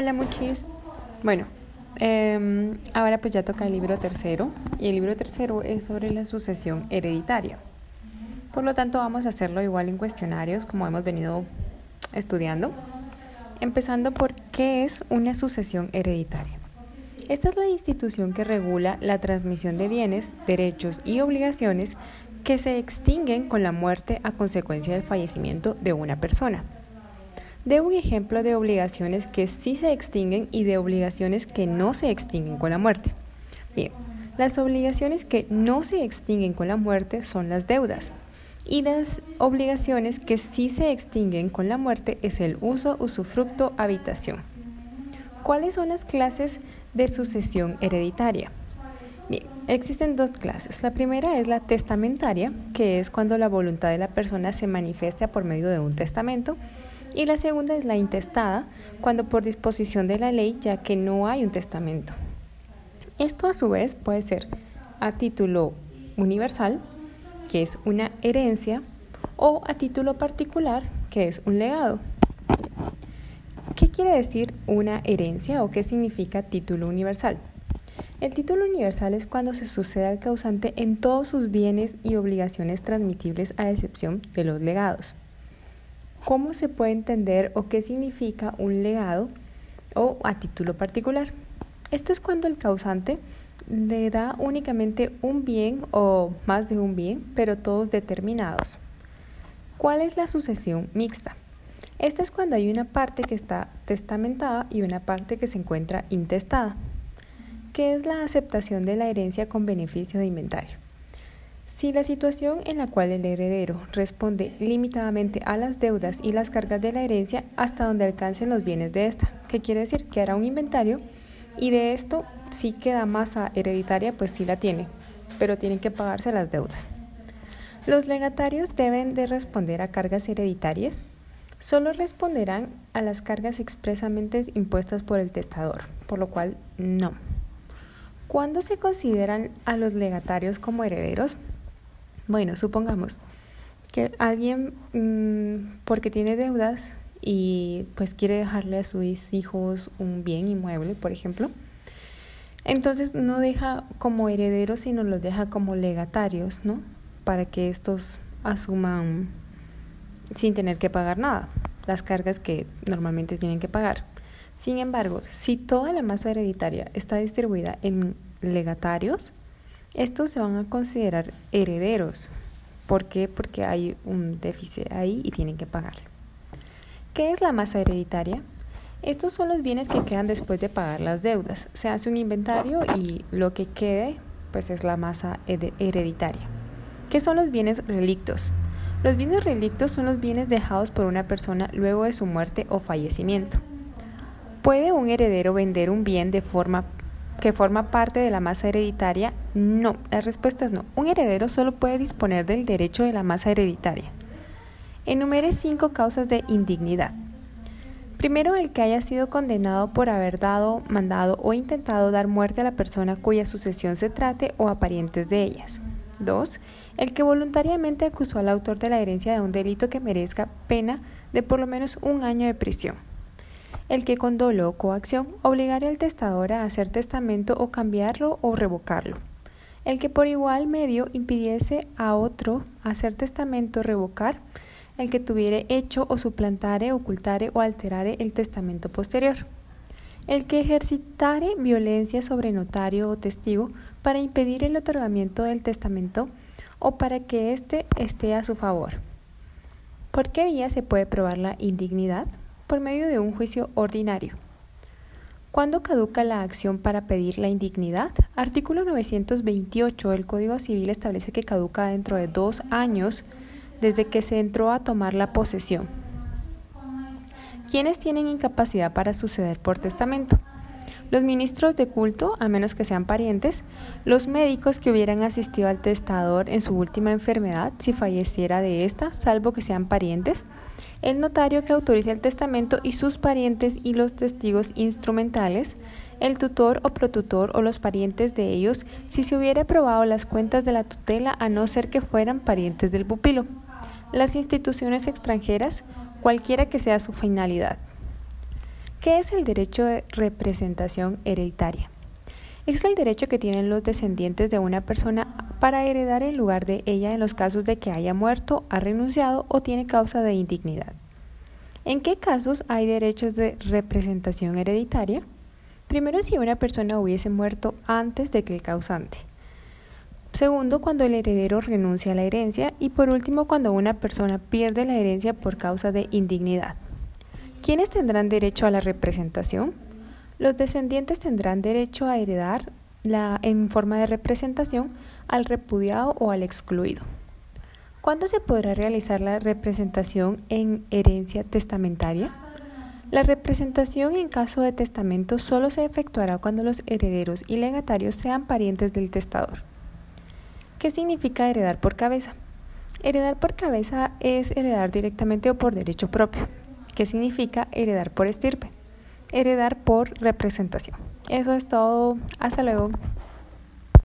Hola muchis. Bueno, em, ahora pues ya toca el libro tercero y el libro tercero es sobre la sucesión hereditaria. Por lo tanto vamos a hacerlo igual en cuestionarios como hemos venido estudiando, empezando por qué es una sucesión hereditaria. Esta es la institución que regula la transmisión de bienes, derechos y obligaciones que se extinguen con la muerte a consecuencia del fallecimiento de una persona. De un ejemplo de obligaciones que sí se extinguen y de obligaciones que no se extinguen con la muerte. Bien, las obligaciones que no se extinguen con la muerte son las deudas. Y las obligaciones que sí se extinguen con la muerte es el uso, usufructo, habitación. ¿Cuáles son las clases de sucesión hereditaria? Bien, existen dos clases. La primera es la testamentaria, que es cuando la voluntad de la persona se manifiesta por medio de un testamento y la segunda es la intestada, cuando por disposición de la ley ya que no hay un testamento. Esto a su vez puede ser a título universal, que es una herencia, o a título particular, que es un legado. ¿Qué quiere decir una herencia o qué significa título universal? El título universal es cuando se sucede al causante en todos sus bienes y obligaciones transmitibles a excepción de los legados. ¿Cómo se puede entender o qué significa un legado o a título particular? Esto es cuando el causante le da únicamente un bien o más de un bien, pero todos determinados. ¿Cuál es la sucesión mixta? Esta es cuando hay una parte que está testamentada y una parte que se encuentra intestada, que es la aceptación de la herencia con beneficio de inventario. Si la situación en la cual el heredero responde limitadamente a las deudas y las cargas de la herencia hasta donde alcancen los bienes de esta, ¿qué quiere decir? Que hará un inventario y de esto si queda masa hereditaria, pues sí la tiene, pero tienen que pagarse las deudas. Los legatarios deben de responder a cargas hereditarias. Solo responderán a las cargas expresamente impuestas por el testador, por lo cual no. ¿Cuándo se consideran a los legatarios como herederos? Bueno, supongamos que alguien, mm, porque tiene deudas y pues quiere dejarle a sus hijos un bien inmueble, por ejemplo, entonces no deja como herederos, sino los deja como legatarios, ¿no? Para que estos asuman sin tener que pagar nada, las cargas que normalmente tienen que pagar. Sin embargo, si toda la masa hereditaria está distribuida en legatarios, estos se van a considerar herederos. ¿Por qué? Porque hay un déficit ahí y tienen que pagarlo. ¿Qué es la masa hereditaria? Estos son los bienes que quedan después de pagar las deudas. Se hace un inventario y lo que quede pues es la masa hereditaria. ¿Qué son los bienes relictos? Los bienes relictos son los bienes dejados por una persona luego de su muerte o fallecimiento. ¿Puede un heredero vender un bien de forma que forma parte de la masa hereditaria? No, la respuesta es no. Un heredero solo puede disponer del derecho de la masa hereditaria. Enumere cinco causas de indignidad. Primero, el que haya sido condenado por haber dado, mandado o intentado dar muerte a la persona cuya sucesión se trate o a parientes de ellas. Dos, El que voluntariamente acusó al autor de la herencia de un delito que merezca pena de por lo menos un año de prisión el que con dolo o coacción obligare al testador a hacer testamento o cambiarlo o revocarlo, el que por igual medio impidiese a otro hacer testamento o revocar, el que tuviere hecho o suplantare, ocultare o alterare el testamento posterior, el que ejercitare violencia sobre notario o testigo para impedir el otorgamiento del testamento o para que éste esté a su favor. ¿Por qué vía se puede probar la indignidad? Por medio de un juicio ordinario. ¿Cuándo caduca la acción para pedir la indignidad? Artículo 928 del Código Civil establece que caduca dentro de dos años desde que se entró a tomar la posesión. ¿Quiénes tienen incapacidad para suceder por testamento? los ministros de culto, a menos que sean parientes, los médicos que hubieran asistido al testador en su última enfermedad, si falleciera de esta, salvo que sean parientes, el notario que autorice el testamento y sus parientes y los testigos instrumentales, el tutor o protutor o los parientes de ellos, si se hubiera aprobado las cuentas de la tutela a no ser que fueran parientes del pupilo, las instituciones extranjeras, cualquiera que sea su finalidad. ¿Qué es el derecho de representación hereditaria? Es el derecho que tienen los descendientes de una persona para heredar en lugar de ella en los casos de que haya muerto, ha renunciado o tiene causa de indignidad. ¿En qué casos hay derechos de representación hereditaria? Primero, si una persona hubiese muerto antes de que el causante. Segundo, cuando el heredero renuncia a la herencia. Y por último, cuando una persona pierde la herencia por causa de indignidad. ¿Quiénes tendrán derecho a la representación? Los descendientes tendrán derecho a heredar en forma de representación al repudiado o al excluido. ¿Cuándo se podrá realizar la representación en herencia testamentaria? La representación en caso de testamento solo se efectuará cuando los herederos y legatarios sean parientes del testador. ¿Qué significa heredar por cabeza? Heredar por cabeza es heredar directamente o por derecho propio. ¿Qué significa heredar por estirpe? Heredar por representación. Eso es todo. Hasta luego.